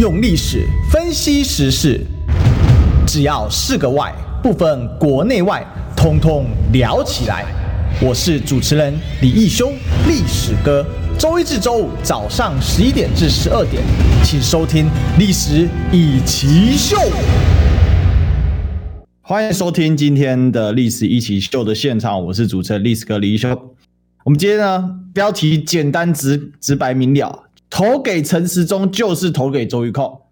用历史分析时事，只要是个“外”，不分国内外，通通聊起来。我是主持人李义修，历史哥。周一至周五早上十一点至十二点，请收听《历史易起秀》。欢迎收听今天的《历史一起秀》的现场，我是主持人历史哥李义修。我们今天呢，标题简单直直白明了。投给陈时中就是投给周玉蔻。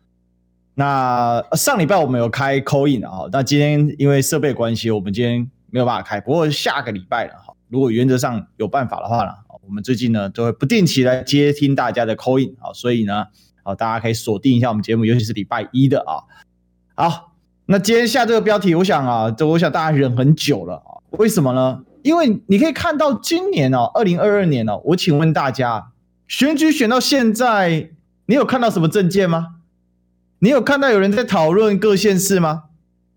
那上礼拜我们有开 call in 啊，那今天因为设备关系，我们今天没有办法开。不过下个礼拜了哈，如果原则上有办法的话呢，我们最近呢都会不定期来接听大家的 call in 啊，所以呢，啊大家可以锁定一下我们节目，尤其是礼拜一的啊。好，那今天下这个标题，我想啊，这我想大家忍很久了啊，为什么呢？因为你可以看到今年哦，二零二二年哦，我请问大家。选举选到现在，你有看到什么政见吗？你有看到有人在讨论各县市吗？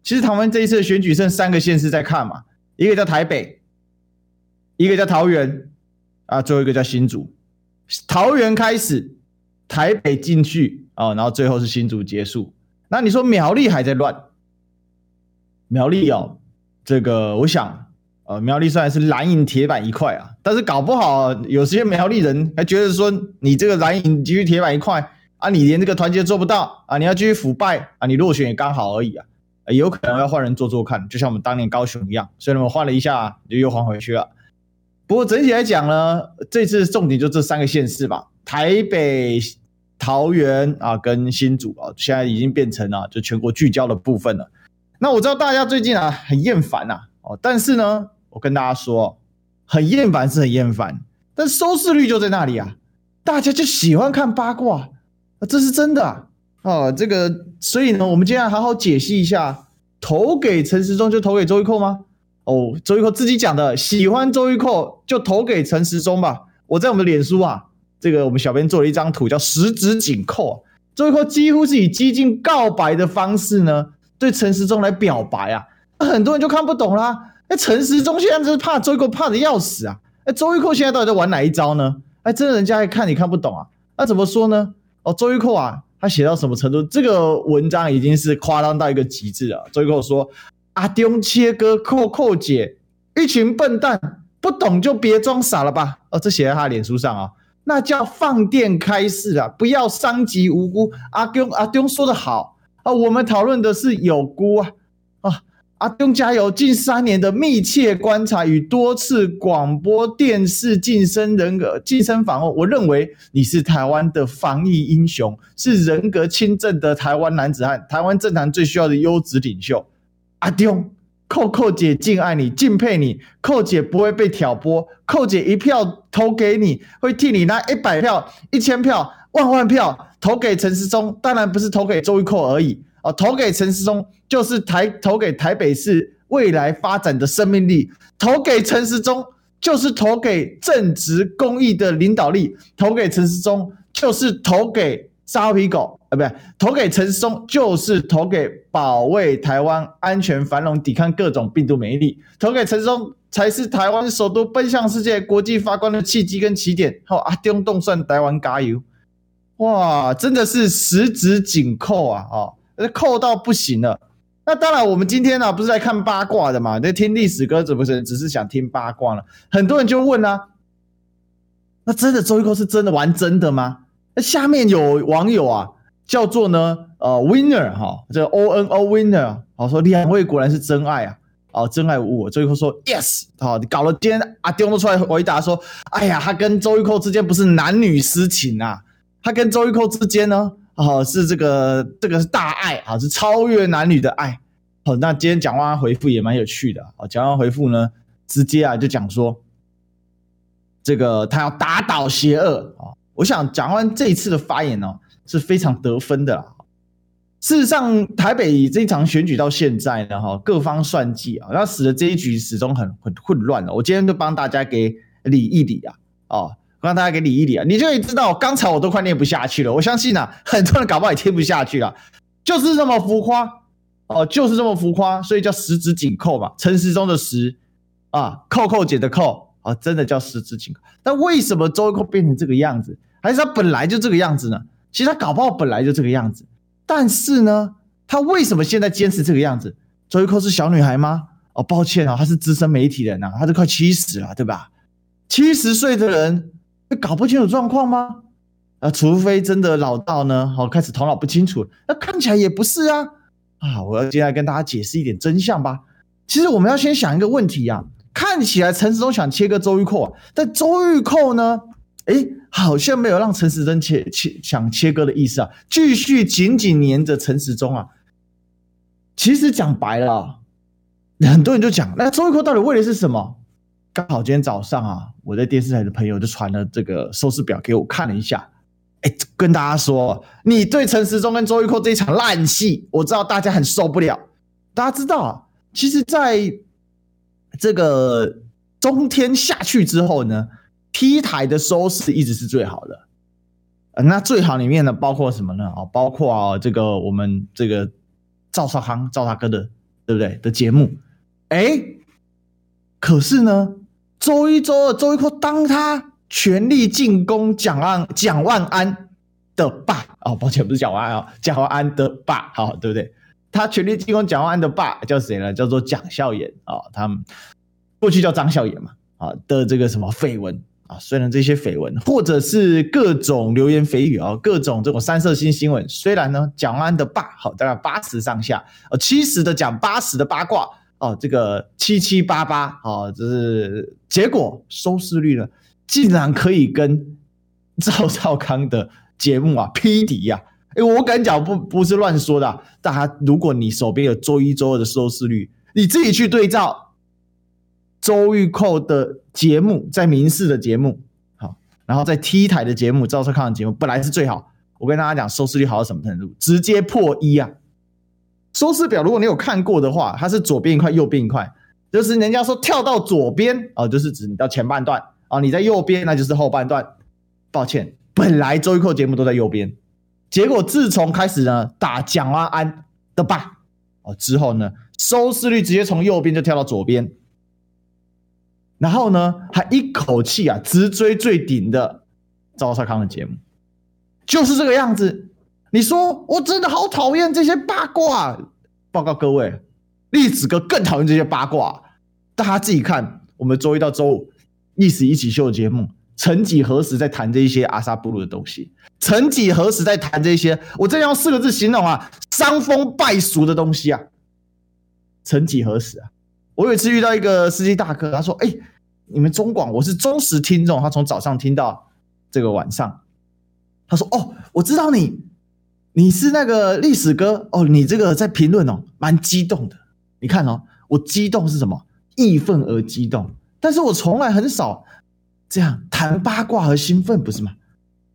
其实台湾这一次的选举剩三个县市在看嘛，一个叫台北，一个叫桃园，啊，最后一个叫新竹。桃园开始，台北进去啊，然后最后是新竹结束。那你说苗栗还在乱？苗栗哦，这个我想。呃，苗栗虽然是蓝营铁板一块啊，但是搞不好有些苗栗人还觉得说，你这个蓝营继续铁板一块啊，你连这个团结做不到啊，你要继续腐败啊，你落选也刚好而已啊，有可能要换人做做看，就像我们当年高雄一样，虽然我们换了一下，就又换回去了。不过整体来讲呢，这次重点就这三个县市吧，台北、桃园啊跟新竹啊，现在已经变成了就全国聚焦的部分了。那我知道大家最近啊很厌烦呐，哦，但是呢。我跟大家说，很厌烦是很厌烦，但收视率就在那里啊，大家就喜欢看八卦，啊，这是真的啊，哦，这个，所以呢，我们今天好好解析一下，投给陈时中就投给周玉蔻吗？哦，周玉蔻自己讲的，喜欢周玉蔻就投给陈时中吧。我在我们的脸书啊，这个我们小编做了一张图，叫十指紧扣，周玉蔻几乎是以激进告白的方式呢，对陈时中来表白啊，很多人就看不懂啦。那陈时中现在就是怕周玉蔻怕的要死啊！哎，周玉蔻现在到底在玩哪一招呢？哎，真的人家还看你看不懂啊？那怎么说呢？哦，周玉蔻啊，他写到什么程度？这个文章已经是夸张到一个极致了。周玉蔻说：“阿中切割扣扣姐，一群笨蛋，不懂就别装傻了吧。”哦，这写在他脸书上啊，那叫放电开示啊，不要伤及无辜。阿中阿中说得好啊，我们讨论的是有辜啊啊。阿东加油！近三年的密切观察与多次广播电视晋升人格晋升访问，我认为你是台湾的防疫英雄，是人格清正的台湾男子汉，台湾政坛最需要的优质领袖。阿中，蔻蔻姐敬爱你，敬佩你，蔻姐不会被挑拨，蔻姐一票投给你，会替你拿一百票、一千票、万万票投给陈时中，当然不是投给周玉蔻而已。哦，投给陈时中就是台投给台北市未来发展的生命力，投给陈时中就是投给正直公益的领导力，投给陈时中就是投给沙皮狗啊，不对，投给陈时中就是投给保卫台湾安全繁荣、抵抗各种病毒免疫力，投给陈时中才是台湾首都奔向世界国际发光的契机跟起点。好，阿中冻蒜台湾加油！哇，真的是十指紧扣啊！哦。扣到不行了，那当然，我们今天呢、不是来看八卦的嘛？那听历史歌怎么是只是想听八卦了？很多人就问啊，那真的周玉蔻是真的玩真的吗？那下面有网友啊，叫做呢呃 Winner 哈，这 O N O Winner 好说两位果然是真爱啊，哦真爱我。周玉蔻说 Yes 好，你搞了今天阿丢都出来回答说，哎呀，他跟周玉蔻之间不是男女私情啊，他跟周玉蔻之间呢。哦，是这个，这个是大爱啊，是超越男女的爱。好，那今天蒋万安回复也蛮有趣的啊。蒋万安回复呢，直接啊就讲说，这个他要打倒邪恶啊。我想蒋万安这一次的发言呢是非常得分的啦。事实上，台北这场选举到现在呢，哈，各方算计啊，那使得这一局始终很很混乱的。我今天就帮大家给理一理啊，哦。让大家给理一理啊，你就会知道，刚才我都快念不下去了。我相信啊，很多人搞不好也听不下去了，就是这么浮夸哦，就是这么浮夸，所以叫十指紧扣嘛。诚实中的十啊，扣扣姐的扣啊，真的叫十指紧扣。但为什么周玉蔻变成这个样子？还是他本来就这个样子呢？其实他搞不好本来就这个样子，但是呢，他为什么现在坚持这个样子？周玉蔻是小女孩吗？哦，抱歉啊，她是资深媒体人呐，她都快七十了，对吧？七十岁的人搞不清楚状况吗？啊，除非真的老到呢，好开始头脑不清楚，那看起来也不是啊。啊，我要接下来跟大家解释一点真相吧。其实我们要先想一个问题啊，看起来陈时中想切割周玉蔻啊，但周玉蔻呢，诶，好像没有让陈时中切切想切割的意思啊，继续紧紧黏着陈时中啊。其实讲白了，很多人就讲，那周玉蔻到底为的是什么？刚好今天早上啊，我在电视台的朋友就传了这个收视表给我看了一下，哎，跟大家说，你对陈时中跟周玉蔻这一场烂戏，我知道大家很受不了。大家知道，其实在这个中天下去之后呢，T 台的收视一直是最好的。呃，那最好里面呢，包括什么呢？啊，包括啊，这个我们这个赵少康赵大哥的，对不对？的节目，哎，可是呢？周一、周二，周玉蔻当他全力进攻蒋万蒋万安的爸哦，抱歉，不是蒋万安哦，蒋万安的爸，好，对不对？他全力进攻蒋万安的爸叫谁呢？叫做蒋孝严啊，他们过去叫张孝严嘛啊的这个什么绯闻啊，虽然这些绯闻或者是各种流言蜚语啊，各种这种三色新新闻，虽然呢蒋万安的爸好大概八十上下，呃七十的讲八十的八卦。哦，这个七七八八，哦，就是结果收视率呢，竟然可以跟赵少康的节目啊匹敌呀！哎，我敢讲不不是乱说的。大家，如果你手边有周一、周二的收视率，你自己去对照周玉蔻的节目，在民视的节目，好，然后在 T 台的节目，赵少康的节目本来是最好。我跟大家讲，收视率好到什么程度？直接破一啊！收视表，如果你有看过的话，它是左边一块，右边一块，就是人家说跳到左边啊，就是指你到前半段啊，你在右边那就是后半段。抱歉，本来周一扣节目都在右边，结果自从开始呢打蒋万安的爸哦之后呢，收视率直接从右边就跳到左边，然后呢还一口气啊直追最顶的赵少康的节目，就是这个样子。你说我真的好讨厌这些八卦，报告各位，栗子哥更讨厌这些八卦。大家自己看，我们周一到周五历史一起秀节目，曾几何时在谈这一些阿萨布鲁的东西？曾几何时在谈这些？我这样用四个字形容啊，伤风败俗的东西啊。曾几何时啊？我有一次遇到一个司机大哥，他说：“哎，你们中广，我是忠实听众，他从早上听到这个晚上。”他说：“哦，我知道你。”你是那个历史哥哦，你这个在评论哦，蛮激动的。你看哦，我激动是什么？义愤而激动。但是我从来很少这样谈八卦和兴奋，不是吗？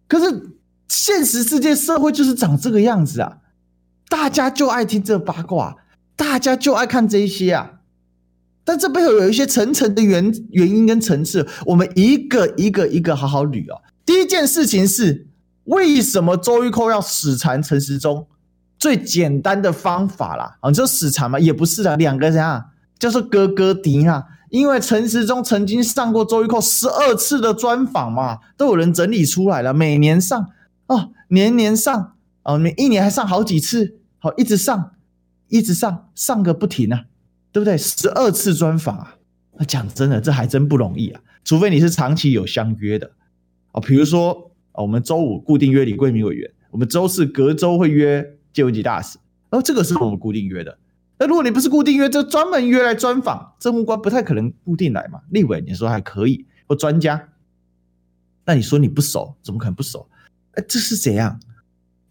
可是现实世界社会就是长这个样子啊，大家就爱听这八卦，大家就爱看这些啊。但这背后有一些层层的原原因跟层次，我们一个一个一个好好捋哦。第一件事情是。为什么周玉蔻要死缠陈时中？最简单的方法啦，啊，你说死缠吗？也不是的，两个人啊，就是哥哥敌啊。因为陈时中曾经上过周玉蔻十二次的专访嘛，都有人整理出来了，每年上哦，年年上哦，每一年还上好几次，好，一直上，一直上，上个不停啊，对不对？十二次专访啊，那讲真的，这还真不容易啊，除非你是长期有相约的哦，比如说。我们周五固定约李桂明委员，我们周四隔周会约谢文吉大使，然后这个是我们固定约的。那如果你不是固定约，就专门约来专访政务官，不太可能固定来嘛。立委你说还可以，或专家，那你说你不熟，怎么可能不熟？哎，这是怎样？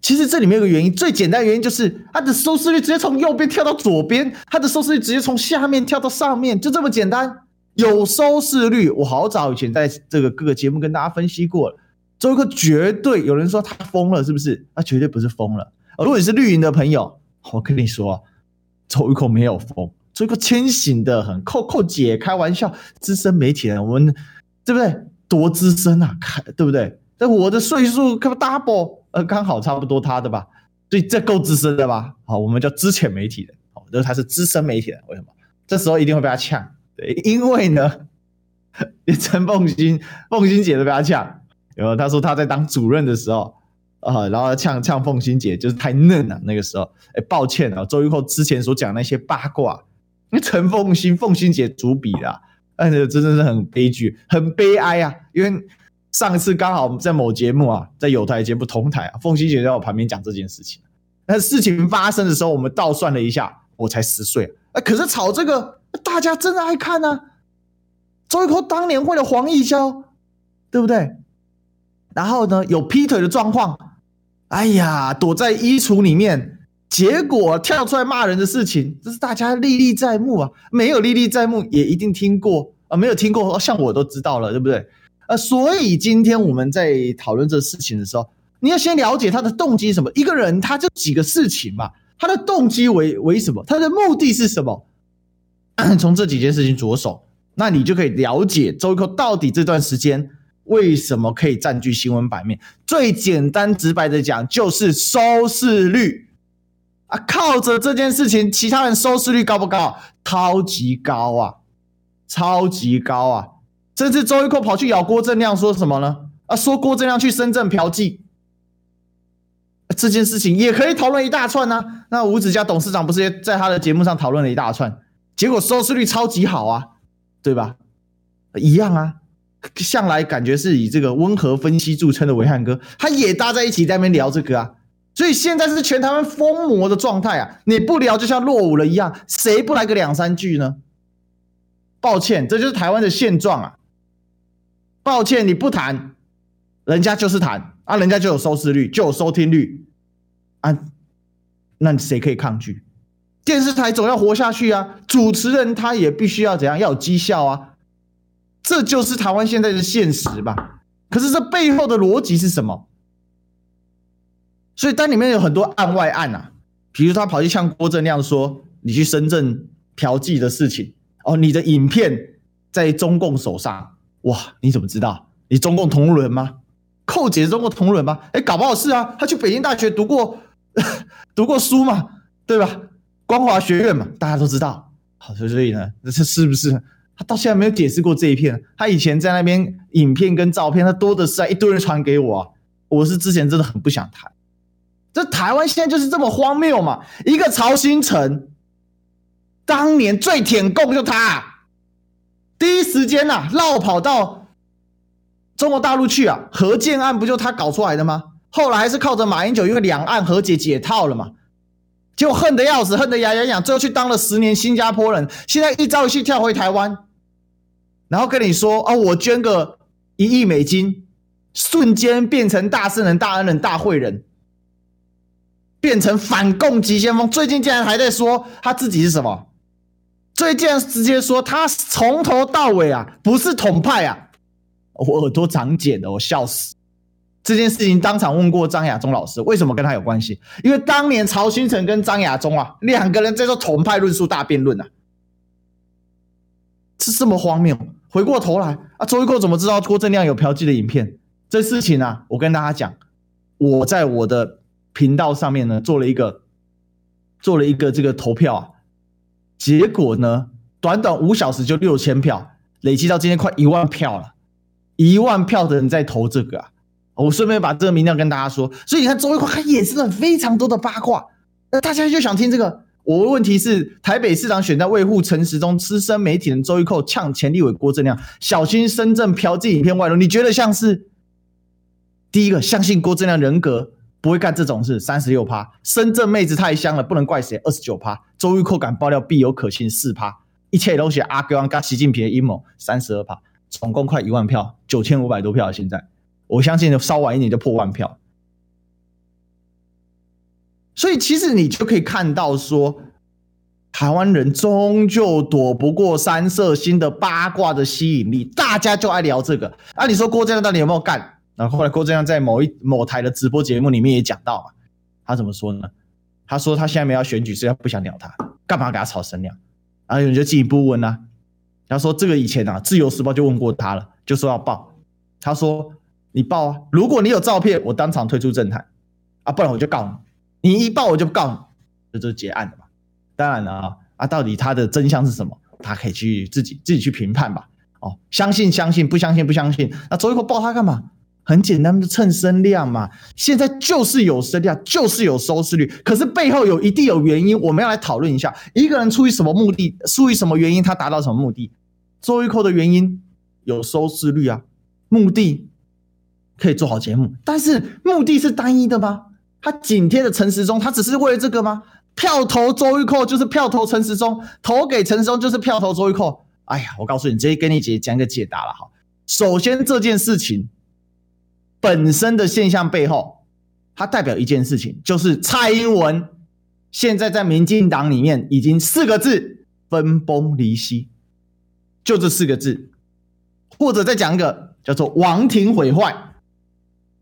其实这里面有个原因，最简单的原因就是它的收视率直接从右边跳到左边，它的收视率直接从下面跳到上面，就这么简单。有收视率，我好早以前在这个各个节目跟大家分析过了。周玉蔻绝对有人说他疯了，是不是？他绝对不是疯了。如果你是绿营的朋友，我跟你说，周玉蔻没有疯，周玉蔻清醒的很。扣扣姐开玩笑，资深媒体人，我们对不对？多资深啊，开对不对？但我的岁数可 double，呃，刚好差不多他的吧，所以这够资深的吧？好，我们叫资浅媒体人，好，就是他是资深媒体人，为什么？这时候一定会被他呛，对，因为呢，连 陈凤馨、凤馨姐都被他呛。然后他说他在当主任的时候，啊，然后呛呛凤馨姐就是太嫩了。那个时候，哎，抱歉啊，周玉蔻之前所讲那些八卦，那陈凤馨、凤馨姐主笔的，哎，真的是很悲剧，很悲哀啊。因为上次刚好在某节目啊，在有台节目同台啊，凤馨姐在我旁边讲这件事情。但事情发生的时候，我们倒算了一下，我才十岁啊。可是炒这个，大家真的爱看啊。周玉蔻当年为了黄义交，对不对？然后呢，有劈腿的状况。哎呀，躲在衣橱里面，结果跳出来骂人的事情，这是大家历历在目啊！没有历历在目，也一定听过啊！没有听过，像我都知道了，对不对？呃，所以今天我们在讨论这事情的时候，你要先了解他的动机是什么。一个人他就几个事情嘛，他的动机为为什么？他的目的是什么？从这几件事情着手，那你就可以了解周玉蔻到底这段时间。为什么可以占据新闻版面？最简单直白的讲，就是收视率啊！靠着这件事情，其他人收视率高不高？超级高啊，超级高啊！这次周玉蔻跑去咬郭正亮，说什么呢？啊，说郭正亮去深圳嫖妓，这件事情也可以讨论一大串呢、啊。那吴子嘉董事长不是也在他的节目上讨论了一大串，结果收视率超级好啊，对吧？一样啊。向来感觉是以这个温和分析著称的维汉哥，他也搭在一起在那边聊这个啊，所以现在是全台湾疯魔的状态啊！你不聊就像落伍了一样，谁不来个两三句呢？抱歉，这就是台湾的现状啊！抱歉，你不谈，人家就是谈啊，人家就有收视率，就有收听率啊，那谁可以抗拒？电视台总要活下去啊，主持人他也必须要怎样，要有绩效啊。这就是台湾现在的现实吧？可是这背后的逻辑是什么？所以，当里面有很多案外案啊，比如他跑去像郭正亮说：“你去深圳嫖妓的事情，哦，你的影片在中共手上，哇，你怎么知道？你中共同路人吗？寇姐是中共同路人吗？哎，搞不好是啊，他去北京大学读过 读过书嘛，对吧？光华学院嘛，大家都知道。好，所以呢，这是不是？”他到现在没有解释过这一片。他以前在那边影片跟照片，他多的是啊，一堆人传给我。我是之前真的很不想谈。这台湾现在就是这么荒谬嘛！一个曹兴诚，当年最舔共就他，第一时间呐绕跑到中国大陆去啊。核建案不就他搞出来的吗？后来还是靠着马英九，因为两岸和解解套了嘛。就恨得要死，恨得牙痒痒，最后去当了十年新加坡人，现在一朝一夕跳回台湾。然后跟你说哦，我捐个一亿美金，瞬间变成大圣人、大恩人、大慧人，变成反共急先锋。最近竟然还在说他自己是什么？最近直接说他从头到尾啊不是统派啊！我耳朵长茧的，我笑死。这件事情当场问过张亚中老师，为什么跟他有关系？因为当年曹兴诚跟张亚中啊两个人在做统派论述大辩论啊。是这么荒谬。回过头来啊，周玉蔻怎么知道郭正亮有嫖妓的影片？这事情、啊，我跟大家讲，我在我的频道上面呢做了一个做了一个这个投票啊，结果呢，短短五小时就六千票，累积到今天快一万票了，一万票的人在投这个啊。我顺便把这个民调跟大家说，所以你看周玉蔻他也是了非常多的八卦，那大家就想听这个。我的问题是，台北市长选在卫护陈时中，资深媒体人周玉蔻呛前立委郭正亮，小心深圳嫖妓影片外露。你觉得像是？第一个，相信郭正亮人格不会干这种事，三十六趴；深圳妹子太香了，不能怪谁，二十九趴；周玉蔻敢爆料必有可信，四趴；一切都写阿哥跟习近平的阴谋，三十二趴。总共快一万票，九千五百多票。现在我相信稍晚一点就破万票。所以其实你就可以看到说，台湾人终究躲不过三色星的八卦的吸引力，大家就爱聊这个。啊，你说郭正亮到底有没有干？然后后来郭正亮在某一某台的直播节目里面也讲到嘛，他怎么说呢？他说他现在没有要选举，所以他不想鸟他，干嘛给他炒声量？然后有人就进一步问啊，他说这个以前啊，自由时报就问过他了，就说要报。他说你报啊，如果你有照片，我当场退出政坛啊，不然我就告你。你一报我就告你，这就结案的嘛。当然了啊，啊，到底他的真相是什么？他可以去自己自己去评判吧。哦，相信相信，不相信不相信。那周玉蔻报他干嘛？很简单的蹭声量嘛。现在就是有声量，就是有收视率，可是背后有一定有原因，我们要来讨论一下，一个人出于什么目的，出于什么原因，他达到什么目的？周玉蔻的原因有收视率啊，目的可以做好节目，但是目的是单一的吗？他紧贴的陈时中，他只是为了这个吗？票投周玉蔻就是票投陈时中，投给陈时中就是票投周玉蔻。哎呀，我告诉你，直接跟你姐讲个解答了哈。首先，这件事情本身的现象背后，它代表一件事情，就是蔡英文现在在民进党里面已经四个字分崩离析。就这四个字，或者再讲一个叫做“王庭毁坏”，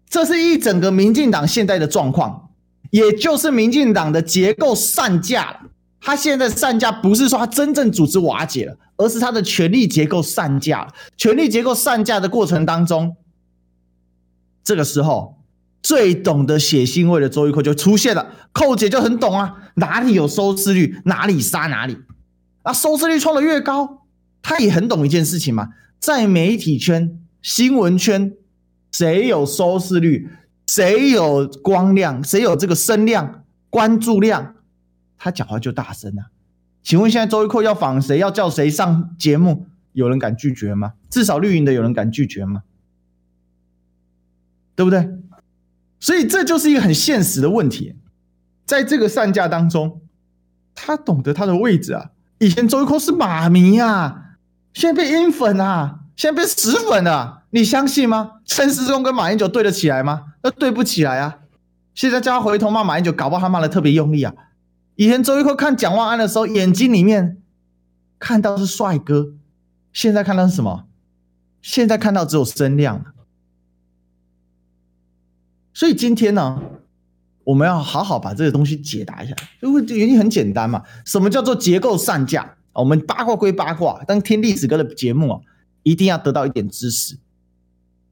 这是一整个民进党现在的状况，也就是民进党的结构散架了。他现在散架不是说他真正组织瓦解了，而是他的权力结构散架了。权力结构散架的过程当中，这个时候最懂得写新闻的周玉蔻就出现了。寇姐就很懂啊，哪里有收视率，哪里杀哪里。啊，收视率冲得越高。他也很懂一件事情嘛，在媒体圈、新闻圈，谁有收视率，谁有光亮，谁有这个声量、关注量，他讲话就大声啊。请问现在周玉蔻要访谁，要叫谁上节目，有人敢拒绝吗？至少绿营的有人敢拒绝吗？对不对？所以这就是一个很现实的问题，在这个散架当中，他懂得他的位置啊。以前周玉蔻是马迷啊。现在变英粉啊，现在变死粉啊，你相信吗？陈时中跟马英九对得起来吗？那对不起来啊！现在叫他回头骂马英九，搞不好他骂的特别用力啊。以前周玉蔻看蒋万安的时候，眼睛里面看到是帅哥，现在看到是什么？现在看到只有声量。所以今天呢，我们要好好把这个东西解答一下，因为原因很简单嘛。什么叫做结构上架？我们八卦归八卦，但听历史哥的节目啊，一定要得到一点知识。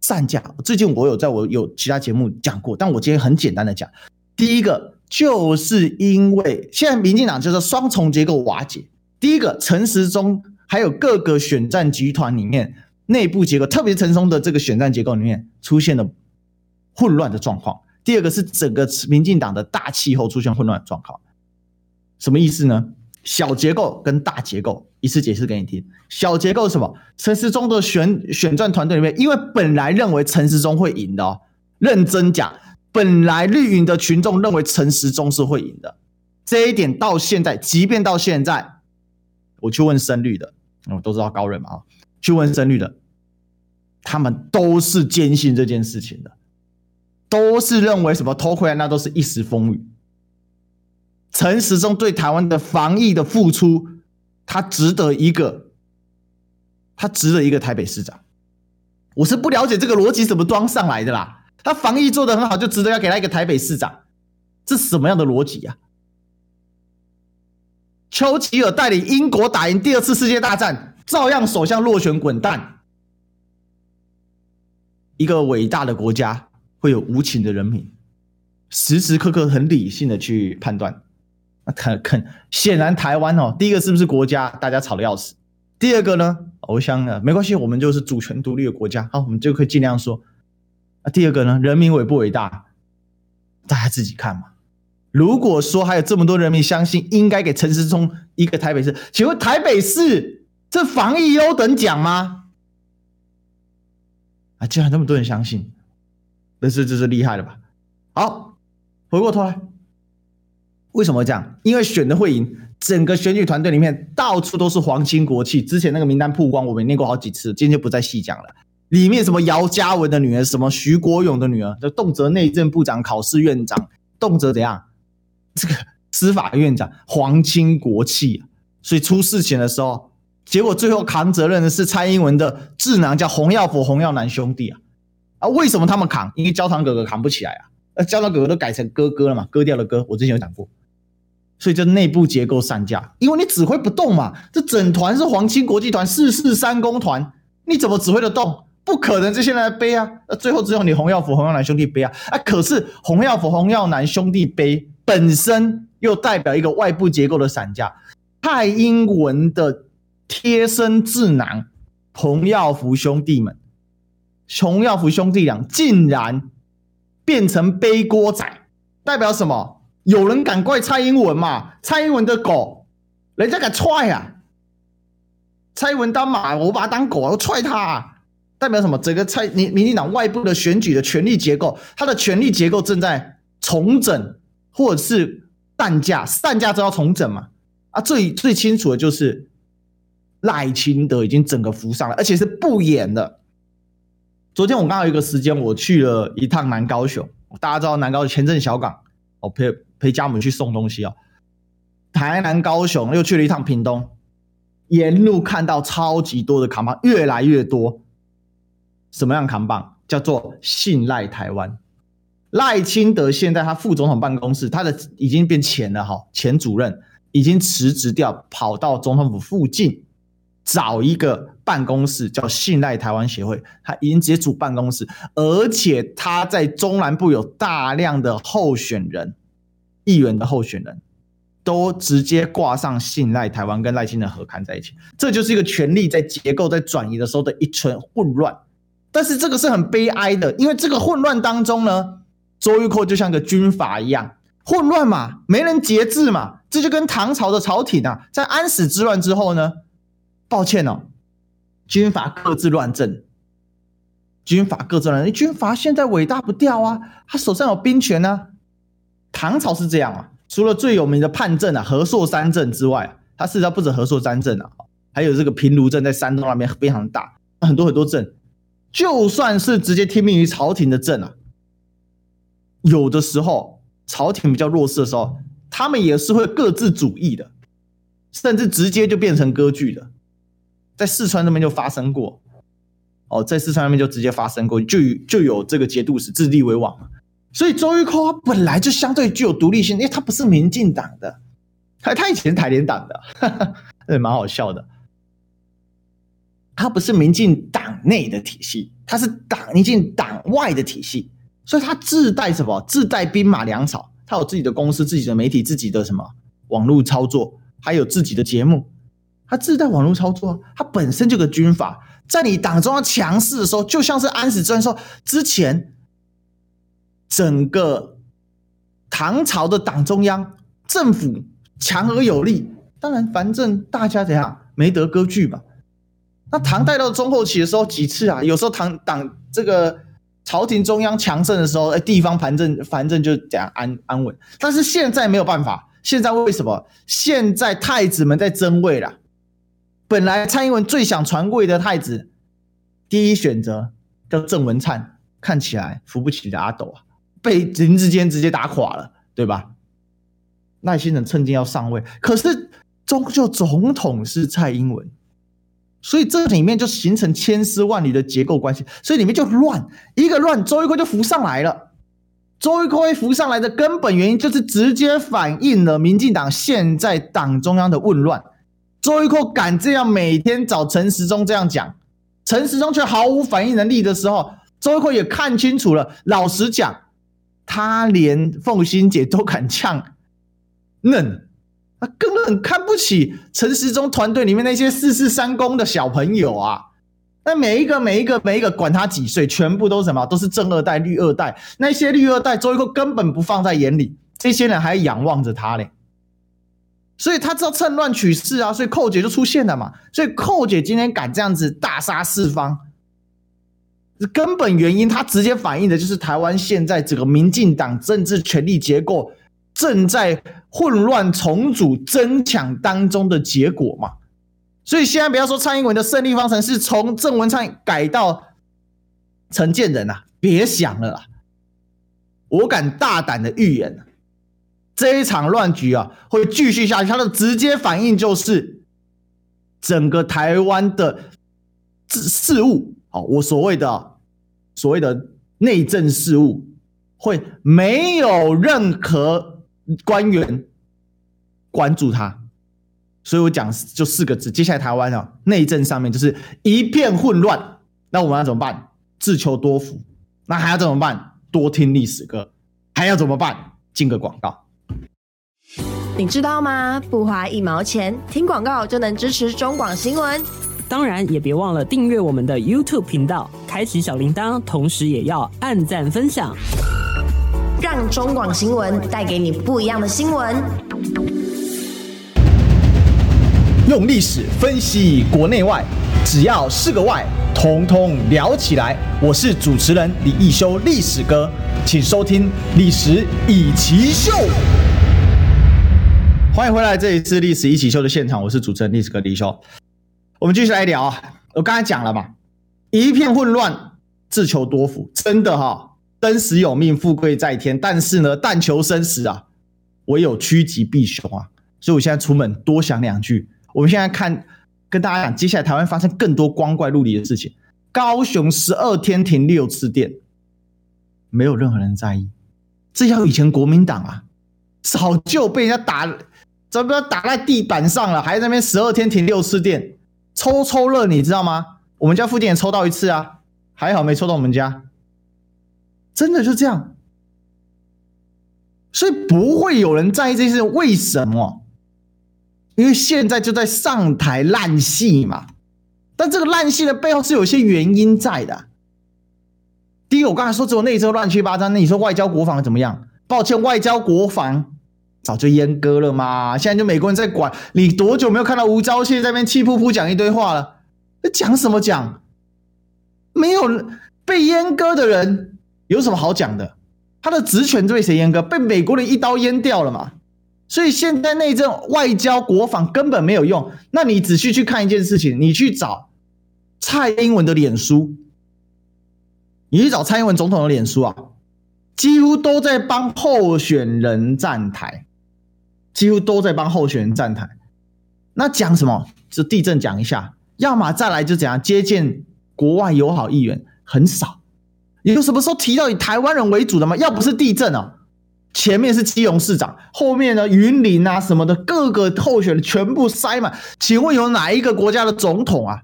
散架，最近我有在我有其他节目讲过，但我今天很简单的讲。第一个，就是因为现在民进党就是双重结构瓦解。第一个，陈时中还有各个选战集团里面内部结构，特别是陈松的这个选战结构里面出现了混乱的状况。第二个是整个民进党的大气候出现混乱状况。什么意思呢？小结构跟大结构，一次解释给你听。小结构是什么？陈时中的选选战团队里面，因为本来认为陈时中会赢的哦，认真讲，本来绿营的群众认为陈时中是会赢的，这一点到现在，即便到现在，我去问深绿的，我都知道高人嘛啊，去问深绿的，他们都是坚信这件事情的，都是认为什么偷窥，那都是一时风雨。陈时中对台湾的防疫的付出，他值得一个，他值得一个台北市长。我是不了解这个逻辑怎么装上来的啦。他防疫做得很好，就值得要给他一个台北市长，这是什么样的逻辑呀？丘吉尔带领英国打赢第二次世界大战，照样首相落选滚蛋。一个伟大的国家会有无情的人民，时时刻刻很理性的去判断。那肯肯显然台湾哦，第一个是不是国家？大家吵得要死。第二个呢，偶像呢，没关系，我们就是主权独立的国家，好，我们就可以尽量说。那第二个呢，人民伟不伟大？大家自己看嘛。如果说还有这么多人民相信应该给陈时中一个台北市，请问台北市这防疫优等奖吗？啊，竟然那么多人相信，这是这是厉害了吧？好，回过头来。为什么这样？因为选的会赢，整个选举团队里面到处都是皇亲国戚。之前那个名单曝光，我们念过好几次，今天就不再细讲了。里面什么姚嘉文的女儿，什么徐国勇的女儿，就动辄内政部长、考试院长，动辄怎样？这个司法院长，皇亲国戚啊。所以出事情的时候，结果最后扛责任的是蔡英文的智囊，叫洪耀福、洪耀南兄弟啊。啊，为什么他们扛？因为焦糖哥哥扛不起来啊。呃，焦糖哥哥都改成哥哥了嘛，割掉了哥。我之前有讲过。所以就内部结构散架，因为你指挥不动嘛。这整团是皇亲国戚团，四世三公团，你怎么指挥得动？不可能这些人来背啊！那最后只有你洪耀福、洪耀南兄弟背啊！啊，可是洪耀福、洪耀南兄弟背本身又代表一个外部结构的散架。蔡英文的贴身智囊洪耀福兄弟们，洪耀福兄弟俩竟然变成背锅仔，代表什么？有人敢怪蔡英文嘛？蔡英文的狗，人家敢踹啊！蔡英文当马，我把他当狗，我踹他啊！代表什么？整个蔡民民进党外部的选举的权力结构，它的权力结构正在重整，或者是散架，散架之后重整嘛？啊，最最清楚的就是赖清德已经整个浮上了，而且是不演的。昨天我刚好有一个时间，我去了一趟南高雄，大家知道南高雄前镇小港，我陪陪家母去送东西哦。台南高雄又去了一趟屏东，沿路看到超级多的扛棒，越来越多。什么样扛棒？叫做信赖台湾。赖清德现在他副总统办公室，他的已经变前了哈，前主任已经辞职掉，跑到总统府附近。找一个办公室叫信赖台湾协会，他已经直接组办公室，而且他在中南部有大量的候选人，议员的候选人，都直接挂上信赖台湾跟赖清德合刊在一起，这就是一个权力在结构在转移的时候的一圈混乱。但是这个是很悲哀的，因为这个混乱当中呢，周玉蔻就像个军阀一样混乱嘛，没人节制嘛，这就跟唐朝的朝廷啊，在安史之乱之后呢。抱歉哦，军阀各自乱政，军阀各自乱政。军阀现在伟大不掉啊，他手上有兵权呢、啊。唐朝是这样啊，除了最有名的叛阵啊，和硕三镇之外，他事实上不止和硕三镇啊，还有这个平卢镇在山东那边非常大，很多很多镇。就算是直接听命于朝廷的镇啊，有的时候朝廷比较弱势的时候，他们也是会各自主义的，甚至直接就变成割据的。在四川那边就发生过，哦，在四川那边就直接发生过，就就有这个节度使自立为王，所以周玉蔻本来就相对具有独立性，因为他不是民进党的，他他以前是台联党的，哈哈，也蛮好笑的。他不是民进党内的体系，他是党民进党外的体系，所以他自带什么？自带兵马粮草，他有自己的公司、自己的媒体、自己的什么网络操作，还有自己的节目。他自带网络操作，他本身就个军阀，在你党中央强势的时候，就像是安史之乱说之前，整个唐朝的党中央政府强而有力。当然，反正大家怎样没得割据嘛。那唐代到中后期的时候，几次啊，有时候唐党这个朝廷中央强盛的时候，哎，地方反正反正就这样安安稳。但是现在没有办法，现在为什么？现在太子们在争位了。本来蔡英文最想传位的太子，第一选择叫郑文灿，看起来扶不起的阿斗啊，被林志坚直接打垮了，对吧？赖清德趁机要上位，可是终究总统是蔡英文，所以这里面就形成千丝万缕的结构关系，所以里面就乱，一个乱，周玉蔻就浮上来了。周玉蔻浮上来的根本原因，就是直接反映了民进党现在党中央的混乱。周玉蔻敢这样每天找陈时中这样讲，陈时中却毫无反应能力的时候，周玉蔻也看清楚了。老实讲，他连凤馨姐都敢呛嫩，他根本看不起陈时中团队里面那些四世三公的小朋友啊！那每一个、每一个、每一个，管他几岁，全部都是什么？都是正二代、绿二代。那些绿二代，周玉蔻根本不放在眼里，这些人还仰望着他嘞。所以他知道趁乱取势啊，所以寇姐就出现了嘛。所以寇姐今天敢这样子大杀四方，根本原因，它直接反映的就是台湾现在整个民进党政治权力结构正在混乱重组争抢当中的结果嘛。所以现在不要说蔡英文的胜利方程式从郑文灿改到陈建仁啊，别想了啦。我敢大胆的预言。这一场乱局啊，会继续下去。它的直接反应就是，整个台湾的事务，好，我所谓的所谓的内政事务，会没有任何官员关注它。所以我讲就四个字：接下来台湾啊，内政上面就是一片混乱。那我们要怎么办？自求多福。那还要怎么办？多听历史歌。还要怎么办？进个广告。你知道吗？不花一毛钱，听广告就能支持中广新闻。当然也别忘了订阅我们的 YouTube 频道，开启小铃铛，同时也要按赞分享，让中广新闻带给你不一样的新闻。用历史分析国内外，只要是个“外”，统统聊起来。我是主持人李一修，历史哥，请收听《历史以奇秀》。欢迎回来，这一次《历史一起秀》的现场，我是主持人历史哥李修。我们继续来聊啊，我刚才讲了嘛，一片混乱，自求多福，真的哈、生死有命，富贵在天。但是呢，但求生死啊，唯有趋吉避凶啊。所以我现在出门多想两句。我们现在看，跟大家讲，接下来台湾发生更多光怪陆离的事情。高雄十二天停六次电，没有任何人在意。这要以前国民党啊，早就被人家打，怎么打在地板上了，还在那边十二天停六次电，抽抽乐，你知道吗？我们家附近也抽到一次啊，还好没抽到我们家。真的就这样，所以不会有人在意这些，为什么？因为现在就在上台烂戏嘛，但这个烂戏的背后是有些原因在的。第一，我刚才说只有内政乱七八糟，那你说外交国防怎么样？抱歉，外交国防早就阉割了嘛。现在就美国人在管，你多久没有看到吴钊燮在那边气噗噗讲一堆话了？那讲什么讲？没有被阉割的人有什么好讲的？他的职权就被谁阉割？被美国人一刀阉掉了嘛。所以现在内政、外交、国防根本没有用。那你仔细去看一件事情，你去找蔡英文的脸书，你去找蔡英文总统的脸书啊，几乎都在帮候选人站台，几乎都在帮候选人站台。那讲什么？就地震讲一下，要么再来就怎样接见国外友好议员，很少。有什么时候提到以台湾人为主的吗？要不是地震啊。前面是基隆市长，后面呢云林啊什么的各个候选人全部塞满。请问有哪一个国家的总统啊？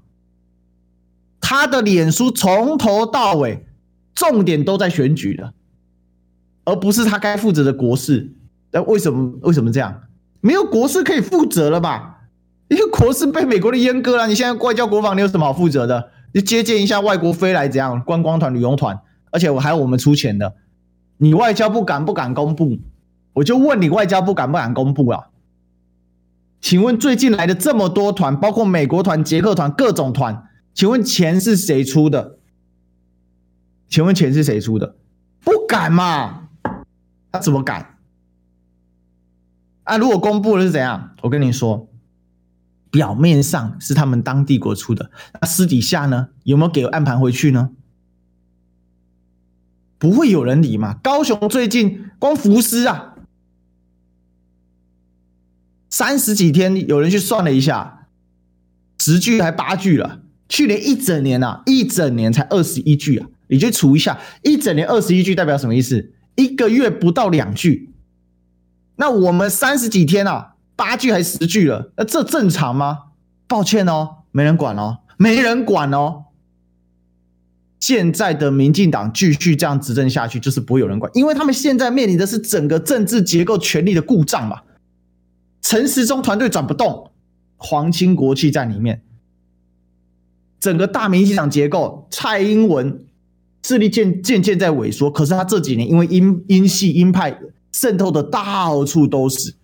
他的脸书从头到尾重点都在选举的，而不是他该负责的国事。为什么为什么这样？没有国事可以负责了吧？因为国事被美国的阉割了。你现在外交国防你有什么好负责的？你接见一下外国飞来怎样观光团、旅游团，而且我还有我们出钱的。你外交部敢不敢公布？我就问你，外交部敢不敢公布啊？请问最近来的这么多团，包括美国团、捷克团、各种团，请问钱是谁出的？请问钱是谁出的？不敢嘛？他怎么敢？啊，如果公布了是怎样？我跟你说，表面上是他们当地国出的，那私底下呢？有没有给暗盘回去呢？不会有人理嘛？高雄最近光福斯啊，三十几天，有人去算了一下，十句还八句了。去年一整年啊，一整年才二十一句啊，你就除一下，一整年二十一句代表什么意思？一个月不到两句。那我们三十几天啊，八句还十句了，那这正常吗？抱歉哦，没人管哦，没人管哦。现在的民进党继续这样执政下去，就是不会有人管，因为他们现在面临的是整个政治结构权力的故障嘛。陈时中团队转不动，皇亲国戚在里面，整个大民进党结构，蔡英文势力渐渐渐在萎缩。可是他这几年因为英英系鹰派渗透的到处都是，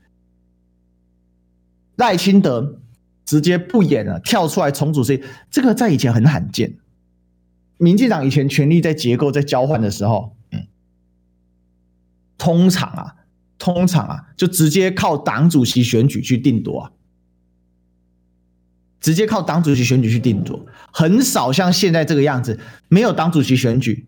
赖清德直接不演了，跳出来重组，这这个在以前很罕见。民进党以前权力在结构在交换的时候，嗯，通常啊，通常啊，就直接靠党主席选举去定夺啊，直接靠党主席选举去定夺，很少像现在这个样子，没有党主席选举，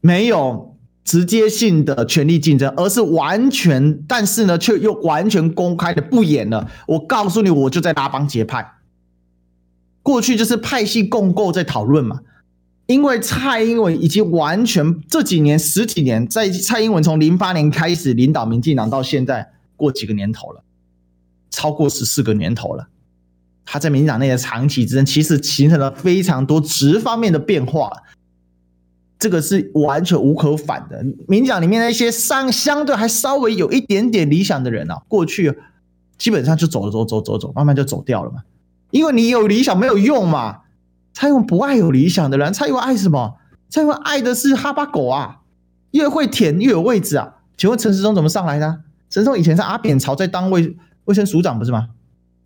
没有直接性的权力竞争，而是完全，但是呢，却又完全公开的不演了。我告诉你，我就在拉帮结派。过去就是派系共构在讨论嘛，因为蔡英文已经完全这几年十几年，在蔡英文从零八年开始领导民进党到现在过几个年头了，超过十四个年头了，他在民进党内的长期执政，其实形成了非常多质方面的变化，这个是完全无可反的。民进党里面那些相相对还稍微有一点点理想的人啊，过去基本上就走了走走走走，慢慢就走掉了嘛。因为你有理想没有用嘛。蔡英文不爱有理想的人，蔡英文爱什么？蔡英文爱的是哈巴狗啊，越会舔越有位置啊。请问陈时中怎么上来的？陈时中以前是阿扁朝在当卫卫生署长不是吗？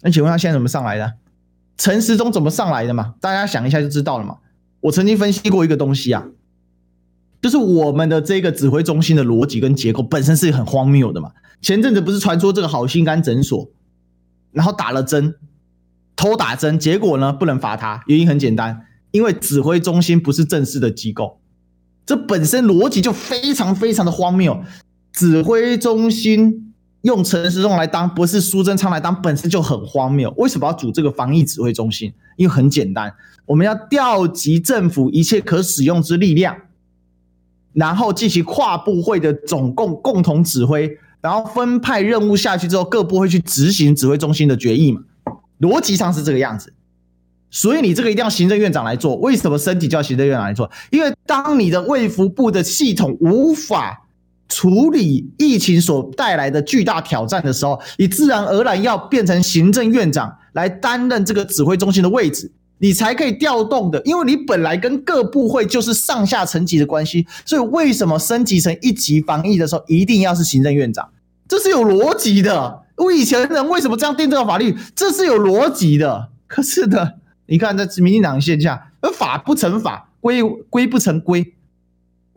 那请问他现在怎么上来的？陈时中怎么上来的嘛？大家想一下就知道了嘛。我曾经分析过一个东西啊，就是我们的这个指挥中心的逻辑跟结构本身是很荒谬的嘛。前阵子不是传说这个好心肝诊所，然后打了针，偷打针，结果呢不能罚他，原因很简单，因为指挥中心不是正式的机构，这本身逻辑就非常非常的荒谬。指挥中心用陈时中来当，不是苏贞昌来当，本身就很荒谬。为什么要组这个防疫指挥中心？因为很简单，我们要调集政府一切可使用之力量，然后进行跨部会的总共共同指挥，然后分派任务下去之后，各部会去执行指挥中心的决议嘛。逻辑上是这个样子。所以你这个一定要行政院长来做。为什么身体叫行政院长来做？因为当你的卫福部的系统无法处理疫情所带来的巨大挑战的时候，你自然而然要变成行政院长来担任这个指挥中心的位置，你才可以调动的。因为你本来跟各部会就是上下层级的关系，所以为什么升级成一级防疫的时候一定要是行政院长？这是有逻辑的。我以前人为什么这样定这个法律？这是有逻辑的。可是呢，你看在民进党线下，而法不成法，规规不成规，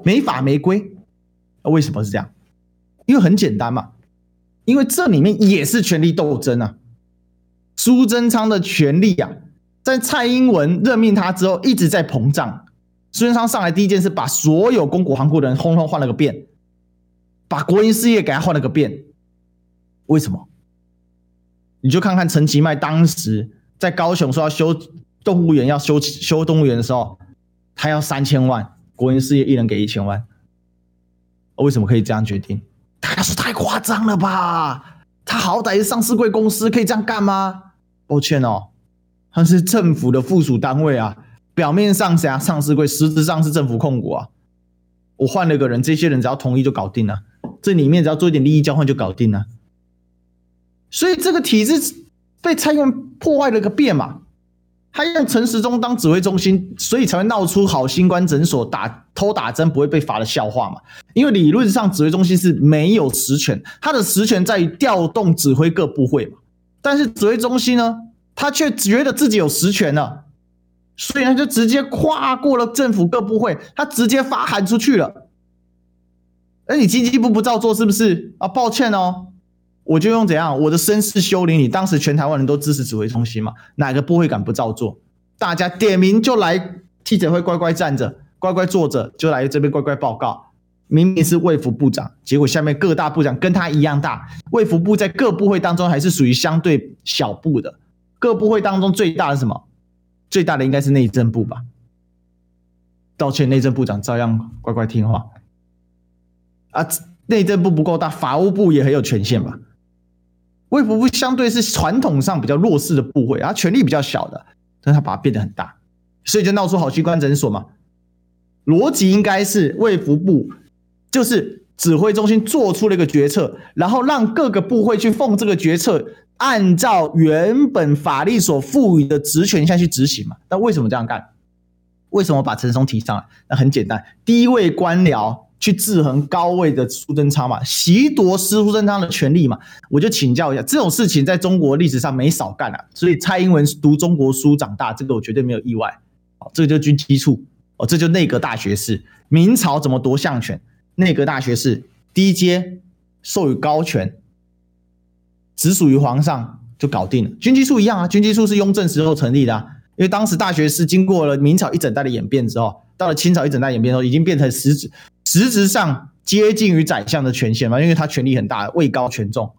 没法没规。为什么是这样？因为很简单嘛，因为这里面也是权力斗争啊。苏贞昌的权力啊，在蔡英文任命他之后一直在膨胀。苏贞昌上来第一件事，把所有公股行股的人通通换了个遍，把国营事业给他换了个遍。为什么？你就看看陈其迈当时在高雄说要修动物园，要修修动物园的时候，他要三千万，国营事业一人给一千万。为什么可以这样决定？大家说太夸张了吧？他好歹是上市贵公司，可以这样干吗？抱歉哦，他是政府的附属单位啊。表面上是啊，上市柜，实质上是政府控股啊。我换了个人，这些人只要同意就搞定了。这里面只要做一点利益交换就搞定了。所以这个体制被蔡英文破坏了个遍嘛。他用陈时中当指挥中心，所以才会闹出好心肝诊所打偷打针不会被罚的笑话嘛。因为理论上指挥中心是没有实权，他的实权在于调动指挥各部会嘛。但是指挥中心呢，他却觉得自己有实权了，所以他就直接跨过了政府各部会，他直接发函出去了。而你经济部不照做是不是啊？抱歉哦。我就用怎样我的身世修理你，当时全台湾人都支持指挥中心嘛，哪个部会敢不照做？大家点名就来记者会，乖乖站着，乖乖坐着，就来这边乖乖报告。明明是卫福部长，结果下面各大部长跟他一样大。卫福部在各部会当中还是属于相对小部的，各部会当中最大的是什么？最大的应该是内政部吧？道歉，内政部长照样乖乖听话。啊，内政部不够大，法务部也很有权限吧？卫福部相对是传统上比较弱势的部会，啊权力比较小的，但它把它变得很大，所以就闹出好器官诊所嘛。逻辑应该是卫福部就是指挥中心做出了一个决策，然后让各个部会去奉这个决策，按照原本法律所赋予的职权下去执行嘛。那为什么这样干？为什么把陈松提上来？那很简单，低位官僚。去制衡高位的苏贞昌嘛，袭夺苏贞昌的权力嘛，我就请教一下，这种事情在中国历史上没少干啊。所以蔡英文读中国书长大，这个我绝对没有意外。哦，这个就军机处，哦，这就内阁大学士。明朝怎么夺相权？内阁大学士低阶授予高权，直属于皇上就搞定了。军机处一样啊，军机处是雍正时候成立的，因为当时大学士经过了明朝一整代的演变之后，到了清朝一整代演变之后，已经变成实质。实质上接近于宰相的权限嘛，因为他权力很大，位高权重，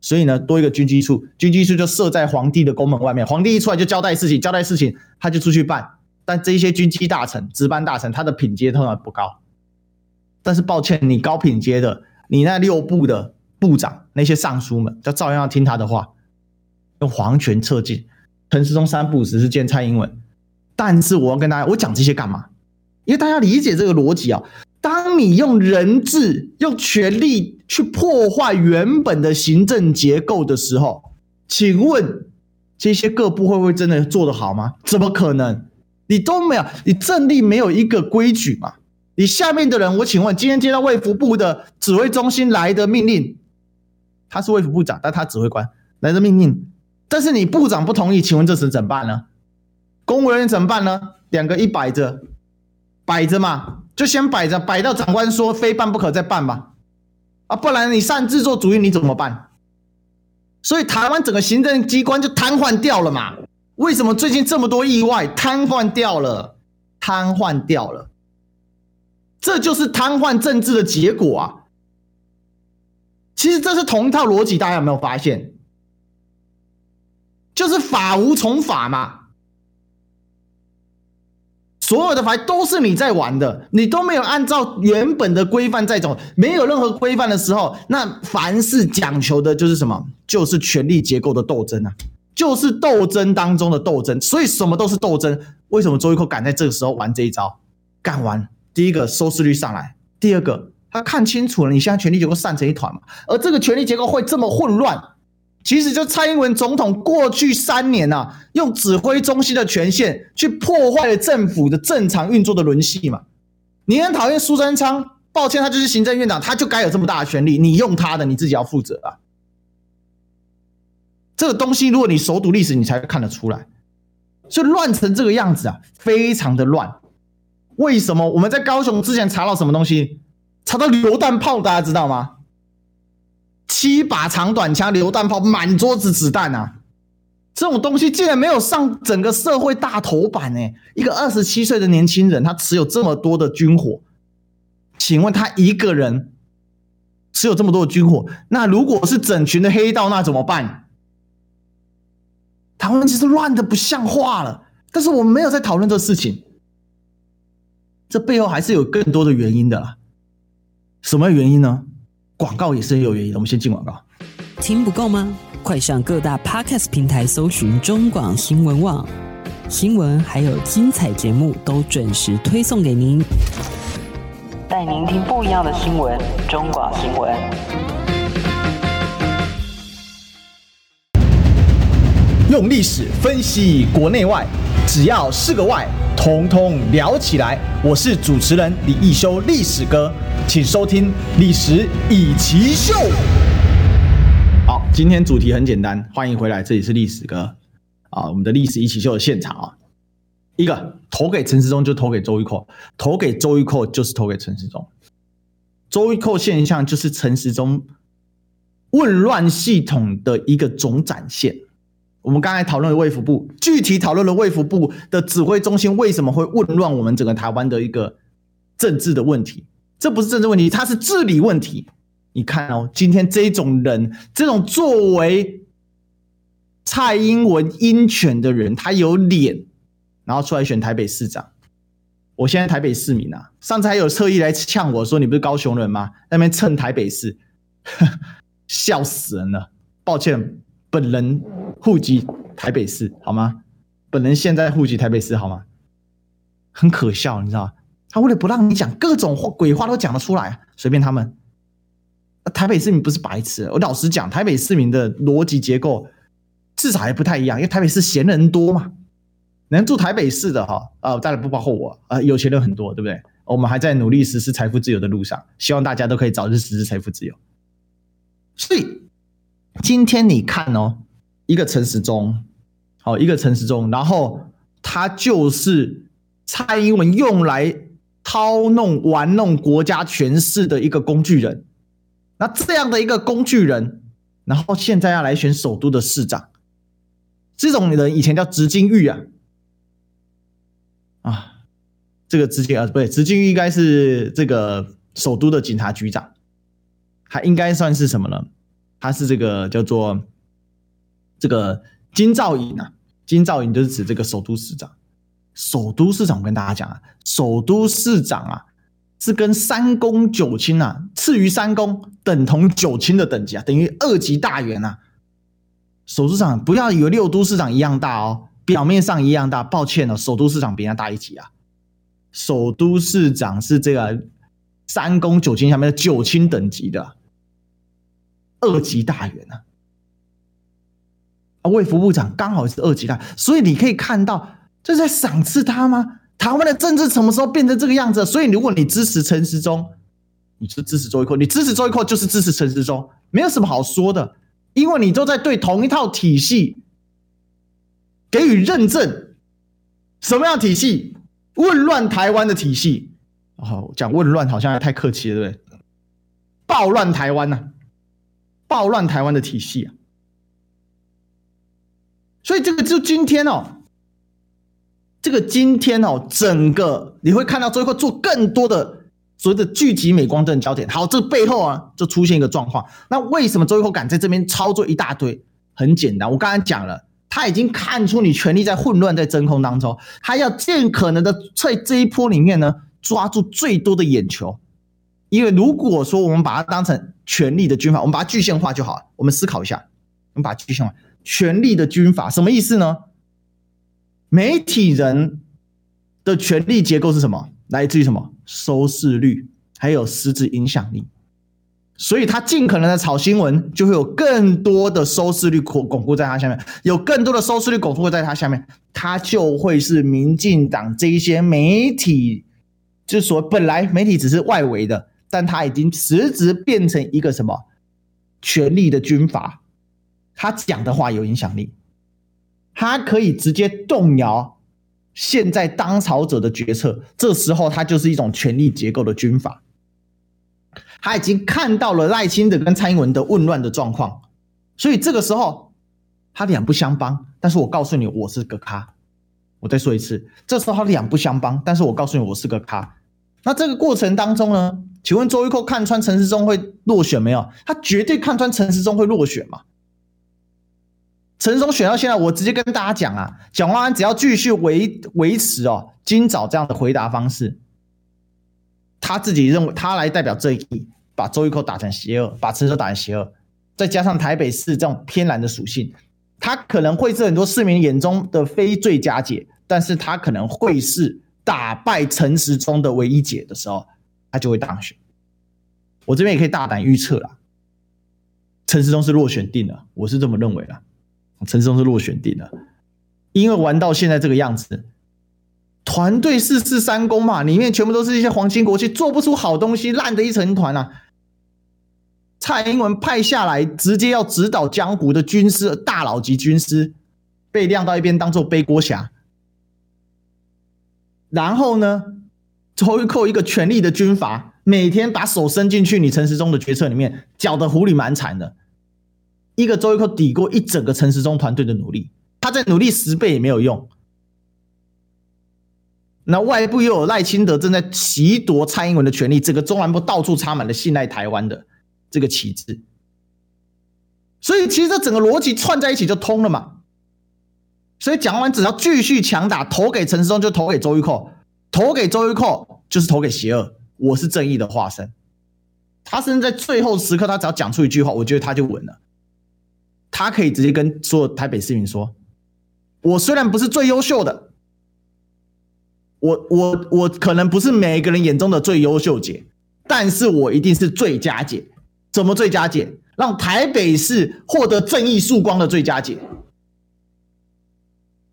所以呢，多一个军机处，军机处就设在皇帝的宫门外面。皇帝一出来就交代事情，交代事情他就出去办。但这些军机大臣、值班大臣，他的品阶通常不高。但是抱歉，你高品阶的，你那六部的部长那些尚书们，就照样要听他的话，用皇权策进。陈世忠三不五时是见蔡英文，但是我要跟大家，我讲这些干嘛？因为大家理解这个逻辑啊。当你用人治、用权力去破坏原本的行政结构的时候，请问这些各部会不会真的做得好吗？怎么可能？你都没有，你政令没有一个规矩嘛？你下面的人，我请问，今天接到卫福部的指挥中心来的命令，他是卫福部长，但他指挥官来的命令，但是你部长不同意，请问这时怎么办呢？公务人员怎么办呢？两个一摆着，摆着嘛，就先摆着，摆到长官说非办不可再办吧，啊，不然你擅自做主意，你怎么办？所以台湾整个行政机关就瘫痪掉了嘛？为什么最近这么多意外？瘫痪掉了，瘫痪掉了。这就是瘫痪政治的结果啊！其实这是同一套逻辑，大家有没有发现？就是法无从法嘛，所有的牌都是你在玩的，你都没有按照原本的规范在走，没有任何规范的时候，那凡是讲求的就是什么？就是权力结构的斗争啊，就是斗争当中的斗争，所以什么都是斗争。为什么周玉蔻敢在这个时候玩这一招？敢玩？第一个收视率上来，第二个他看清楚了，你现在权力结构散成一团嘛，而这个权力结构会这么混乱，其实就蔡英文总统过去三年、啊，用指挥中心的权限去破坏了政府的正常运作的轮系嘛。你很讨厌苏贞昌，抱歉，他就是行政院长，他就该有这么大的权力，你用他的，你自己要负责啊。这个东西，如果你熟读历史，你才会看得出来，所以乱成这个样子啊，非常的乱。为什么我们在高雄之前查到什么东西？查到榴弹炮，大家知道吗？七把长短枪、榴弹炮，满桌子子弹啊！这种东西竟然没有上整个社会大头版诶！一个二十七岁的年轻人，他持有这么多的军火，请问他一个人持有这么多的军火，那如果是整群的黑道，那怎么办？台湾其实乱的不像话了，但是我们没有在讨论这事情。这背后还是有更多的原因的啦，什么原因呢？广告也是很有原因的。我们先进广告。听不够吗？快上各大 Podcast 平台搜寻中广新闻网，新闻还有精彩节目都准时推送给您，带您听不一样的新闻。中广新闻，用历史分析国内外，只要是个“外”。通通聊起来！我是主持人李易修，历史哥，请收听《历史易起秀》。好，今天主题很简单，欢迎回来，这里是历史哥啊，我们的《历史一起秀》的现场啊。一个投给陈时中就投给周玉蔻，投给周玉蔻就是投给陈时中。周玉蔻现象就是陈时中混乱系统的一个总展现。我们刚才讨论了卫福部，具体讨论了卫福部的指挥中心为什么会混乱我们整个台湾的一个政治的问题。这不是政治问题，它是治理问题。你看哦，今天这种人，这种作为蔡英文鹰犬的人，他有脸，然后出来选台北市长。我现在台北市民啊，上次还有特意来呛我说：“你不是高雄人吗？”那边蹭台北市，笑死人了。抱歉。本人户籍台北市，好吗？本人现在户籍台北市，好吗？很可笑，你知道吗？他为了不让你讲各种话鬼话都讲得出来，随便他们。台北市民不是白痴，我老实讲，台北市民的逻辑结构至少还不太一样，因为台北市闲人多嘛。能住台北市的哈，呃，当然不包括我，呃，有钱人很多，对不对？我们还在努力实施财富自由的路上，希望大家都可以早日实施财富自由。所以。今天你看哦，一个陈时中，好，一个陈时中，然后他就是蔡英文用来操弄、玩弄国家权势的一个工具人。那这样的一个工具人，然后现在要来选首都的市长，这种人以前叫植金玉啊，啊，这个直金啊，不对，直金玉应该是这个首都的警察局长，还应该算是什么呢？他是这个叫做这个金兆尹啊，金兆尹就是指这个首都市长。首都市长，我跟大家讲啊，首都市长啊是跟三公九卿啊，次于三公，等同九卿的等级啊，等于二级大员啊。首都市长不要以为六都市长一样大哦，表面上一样大，抱歉哦，首都市长比人家大一级啊。首都市长是这个三公九卿下面的九卿等级的。二级大员啊！啊，卫副部长刚好是二级大，所以你可以看到这是在赏赐他吗？台湾的政治什么时候变成这个样子？所以如果你支持陈时中，你是支持周玉蔻，你支持周玉蔻就是支持陈时中，没有什么好说的，因为你都在对同一套体系给予认证。什么样体系？混乱台湾的体系。哦，讲混乱好像太客气了，对不对？暴乱台湾呐、暴乱台湾的体系啊。所以这个就今天哦，这个今天哦，整个你会看到周玉蔻做更多的所谓的聚集美光灯焦点。好，这背后啊，就出现一个状况。那为什么周玉蔻敢在这边操作一大堆？很简单，我刚才讲了，他已经看出你权力在混乱，在真空当中，他要尽可能的在这一波里面呢，抓住最多的眼球。因为如果说我们把它当成权力的军阀，我们把它具象化就好了。我们思考一下，我们把它具象化。权力的军阀什么意思呢？媒体人的权力结构是什么？来自于什么？收视率，还有实质影响力。所以他尽可能的炒新闻，就会有更多的收视率巩巩固在他下面，有更多的收视率巩固在他下面，他就会是民进党这一些媒体，就是说本来媒体只是外围的，但他已经实质变成一个什么权力的军阀。他讲的话有影响力，他可以直接动摇现在当朝者的决策。这时候，他就是一种权力结构的军阀。他已经看到了赖清德跟蔡英文的混乱的状况，所以这个时候他两不相帮。但是我告诉你，我是个咖。我再说一次，这时候他两不相帮。但是我告诉你，我是个咖。那这个过程当中呢？请问周玉蔻看穿陈时中会落选没有？他绝对看穿陈时中会落选嘛？陈时中选到现在，我直接跟大家讲啊，蒋万安只要继续维维持哦，今早这样的回答方式，他自己认为他来代表正义，把周玉蔻打成邪恶，把陈时中打成邪恶，再加上台北市这种偏蓝的属性，他可能会是很多市民眼中的非最佳解，但是他可能会是打败陈时中的唯一解的时候，他就会当选。我这边也可以大胆预测啦，陈世忠是落选定了，我是这么认为的。陈世忠是落选定了，因为玩到现在这个样子，团队四四三公嘛，里面全部都是一些皇亲国戚，做不出好东西，烂的一成团啊。蔡英文派下来直接要指导江湖的军师，大佬级军师，被晾到一边当做背锅侠。然后呢，周玉蔻一个权力的军阀，每天把手伸进去你陈时中的决策里面，搅得糊里蛮缠的。一个周玉蔻抵过一整个陈时中团队的努力，他再努力十倍也没有用。那外部又有赖清德正在袭夺蔡英文的权力，整个中南部到处插满了信赖台湾的这个旗帜，所以其实这整个逻辑串在一起就通了嘛。所以蒋万安只要继续强打，投给陈时中就投给周玉蔻，投给周玉蔻就是投给邪恶。我是正义的化身，他甚至在最后时刻，他只要讲出一句话，我觉得他就稳了。他可以直接跟所有台北市民说：“我虽然不是最优秀的，我我我可能不是每一个人眼中的最优秀姐，但是我一定是最佳姐。怎么最佳姐？让台北市获得正义曙光的最佳姐。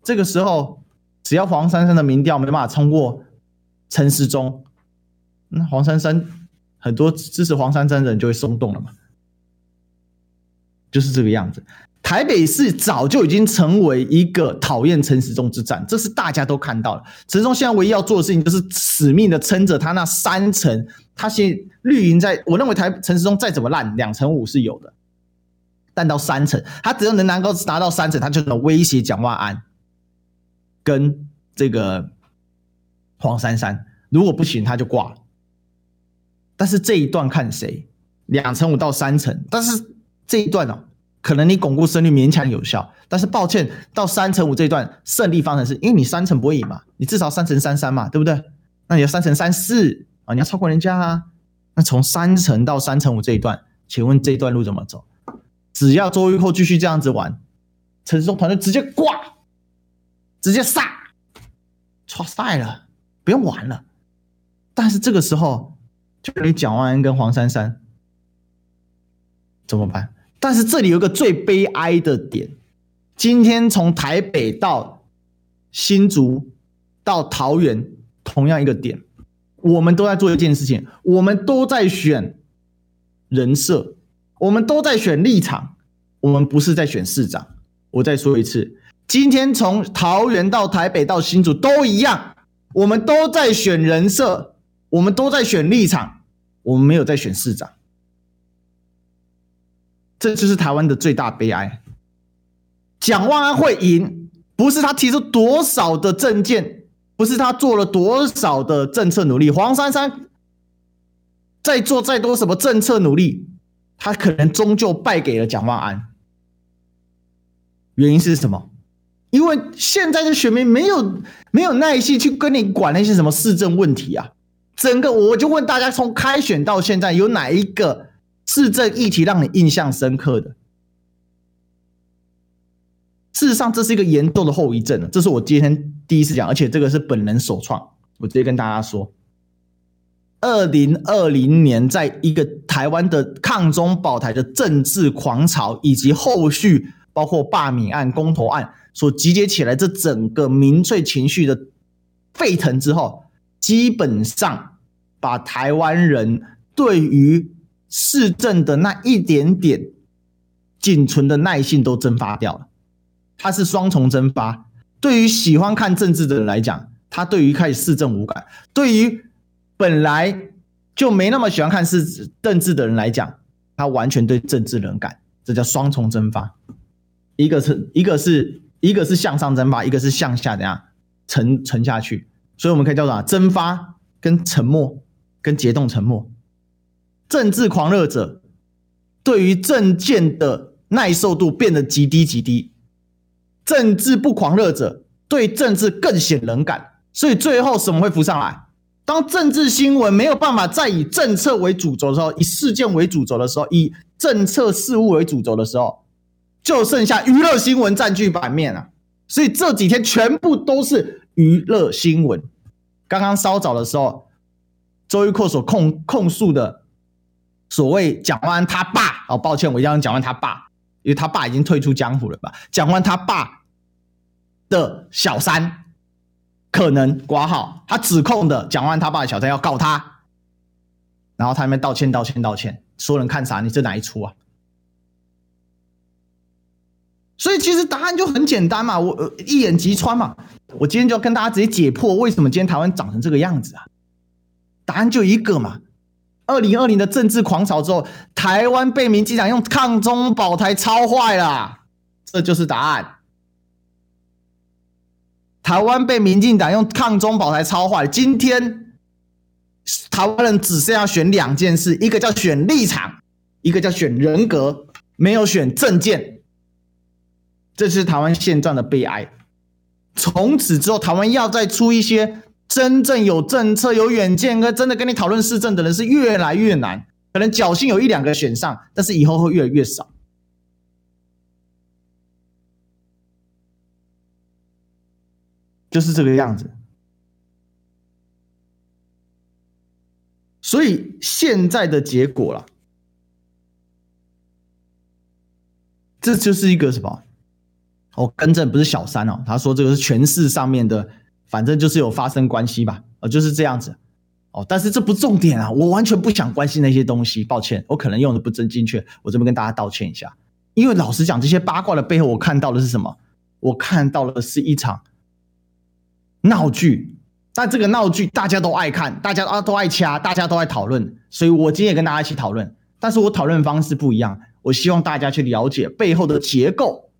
这个时候，只要黄珊珊的民调没办法通过陈时中，那黄珊珊很多支持黄珊珊的人就会松动了嘛。”就是这个样子，台北市早就已经成为一个讨厌陈时中之战，这是大家都看到了。陈时中现在唯一要做的事情，就是死命的撑着他那三层。他现绿营在，我认为台陈时中再怎么烂，两层五是有的，但到三层，他只要能能够达到三层，他就能威胁蒋万安跟这个黄珊珊。如果不行，他就挂了。但是这一段看谁，两成五到三成，但是。这一段哦，可能你巩固胜率勉强有效，但是抱歉，到三成五这一段胜利方程式，因为你三成不会赢嘛，你至少三成三三嘛，对不对？那你要三成三四啊，你要超过人家啊。那从三成到三成五这一段，请问这一段路怎么走？只要周玉蔻继续这样子玩，陈时中团队直接挂，直接杀，错赛了，不用玩了。但是这个时候，就你蒋万安跟黄珊珊。怎么办？但是这里有个最悲哀的点，今天从台北到新竹到桃园，同样一个点，我们都在做一件事情，我们都在选人设，我们都在选立场，我们不是在选市长。我再说一次，今天从桃园到台北到新竹都一样，我们都在选人设，我们都在选立场，我们没有在选市长。这就是台湾的最大悲哀。蒋万安会赢，不是他提出多少的政见，不是他做了多少的政策努力。黄珊珊再做再多什么政策努力，他可能终究败给了蒋万安。原因是什么？因为现在的选民没有没有耐心去跟你管那些什么市政问题啊。整个我就问大家，从开选到现在，有哪一个市政议题让你印象深刻的？事实上，这是一个严重的后遗症。这是我今天第一次讲，而且这个是本人首创。我直接跟大家说，二零二零年，在一个台湾的抗中保台的政治狂潮，以及后续包括罢免案、公投案所集结起来，这整个民粹情绪的沸腾之后，基本上把台湾人对于市政的那一点点仅存的耐性都蒸发掉了。它是双重蒸发。对于喜欢看政治的人来讲，他对于开始市政无感；对于本来就没那么喜欢看市政治的人来讲，他完全对政治冷感。这叫双重蒸发。一个是一个是一个是向上蒸发，一个是向下怎样沉沉下去。所以我们可以叫做蒸发跟沉没跟结冻沉没。政治狂热者对于政见的耐受度变得极低极低。政治不狂热者对政治更显冷感，所以最后什么会浮上来？当政治新闻没有办法再以政策为主轴的时候，以事件为主轴的时候，以政策事务为主轴的时候，就剩下娱乐新闻占据版面了。所以这几天全部都是娱乐新闻。刚刚稍早的时候，周玉蔻所控控诉的所谓蒋万安他爸，哦，抱歉，我一定要讲完他爸。因为他爸已经退出江湖了吧？蒋万安他爸的小三可能挂号，他指控的蒋万安他爸的小三要告他，然后他们道歉道歉道歉，说人看啥，你这哪一出啊？所以其实答案就很简单嘛，我一眼即穿嘛。我今天就要跟大家直接解破，为什么今天台湾长成这个样子啊？答案就一个嘛。二零二零的政治狂潮之后，台湾被民进党用抗中保台操坏了，这就是答案。台湾被民进党用抗中保台操坏。今天台湾人只剩下选两件事，一个叫选立场，一个叫选人格，没有选政见。这是台湾现状的悲哀。从此之后，台湾要再出一些。真正有政策、有远见，跟真的跟你讨论市政的人是越来越难。可能侥幸有一两个选上，但是以后会越来越少，就是这个样子。所以现在的结果了，这就是一个什么？我更正，不是小三哦，他说这个是权势上面的。反正就是有发生关系吧，哦，就是这样子，哦，但是这不重点啊，我完全不想关心那些东西，抱歉，我可能用的不真精确，我这边跟大家道歉一下。因为老实讲，这些八卦的背后，我看到的是什么？我看到的是一场闹剧，但这个闹剧大家都爱看，大家啊都爱掐，大家都爱讨论，所以我今天也跟大家一起讨论，但是我讨论方式不一样，我希望大家去了解背后的结构，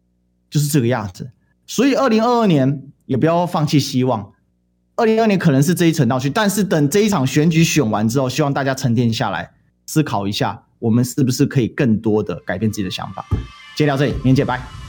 就是这个样子。所以二零二二年。也不要放弃希望，二零二二年可能是这一层闹剧，但是等这一场选举选完之后，希望大家沉淀下来，思考一下，我们是不是可以更多的改变自己的想法。今天到这里，明天见，拜。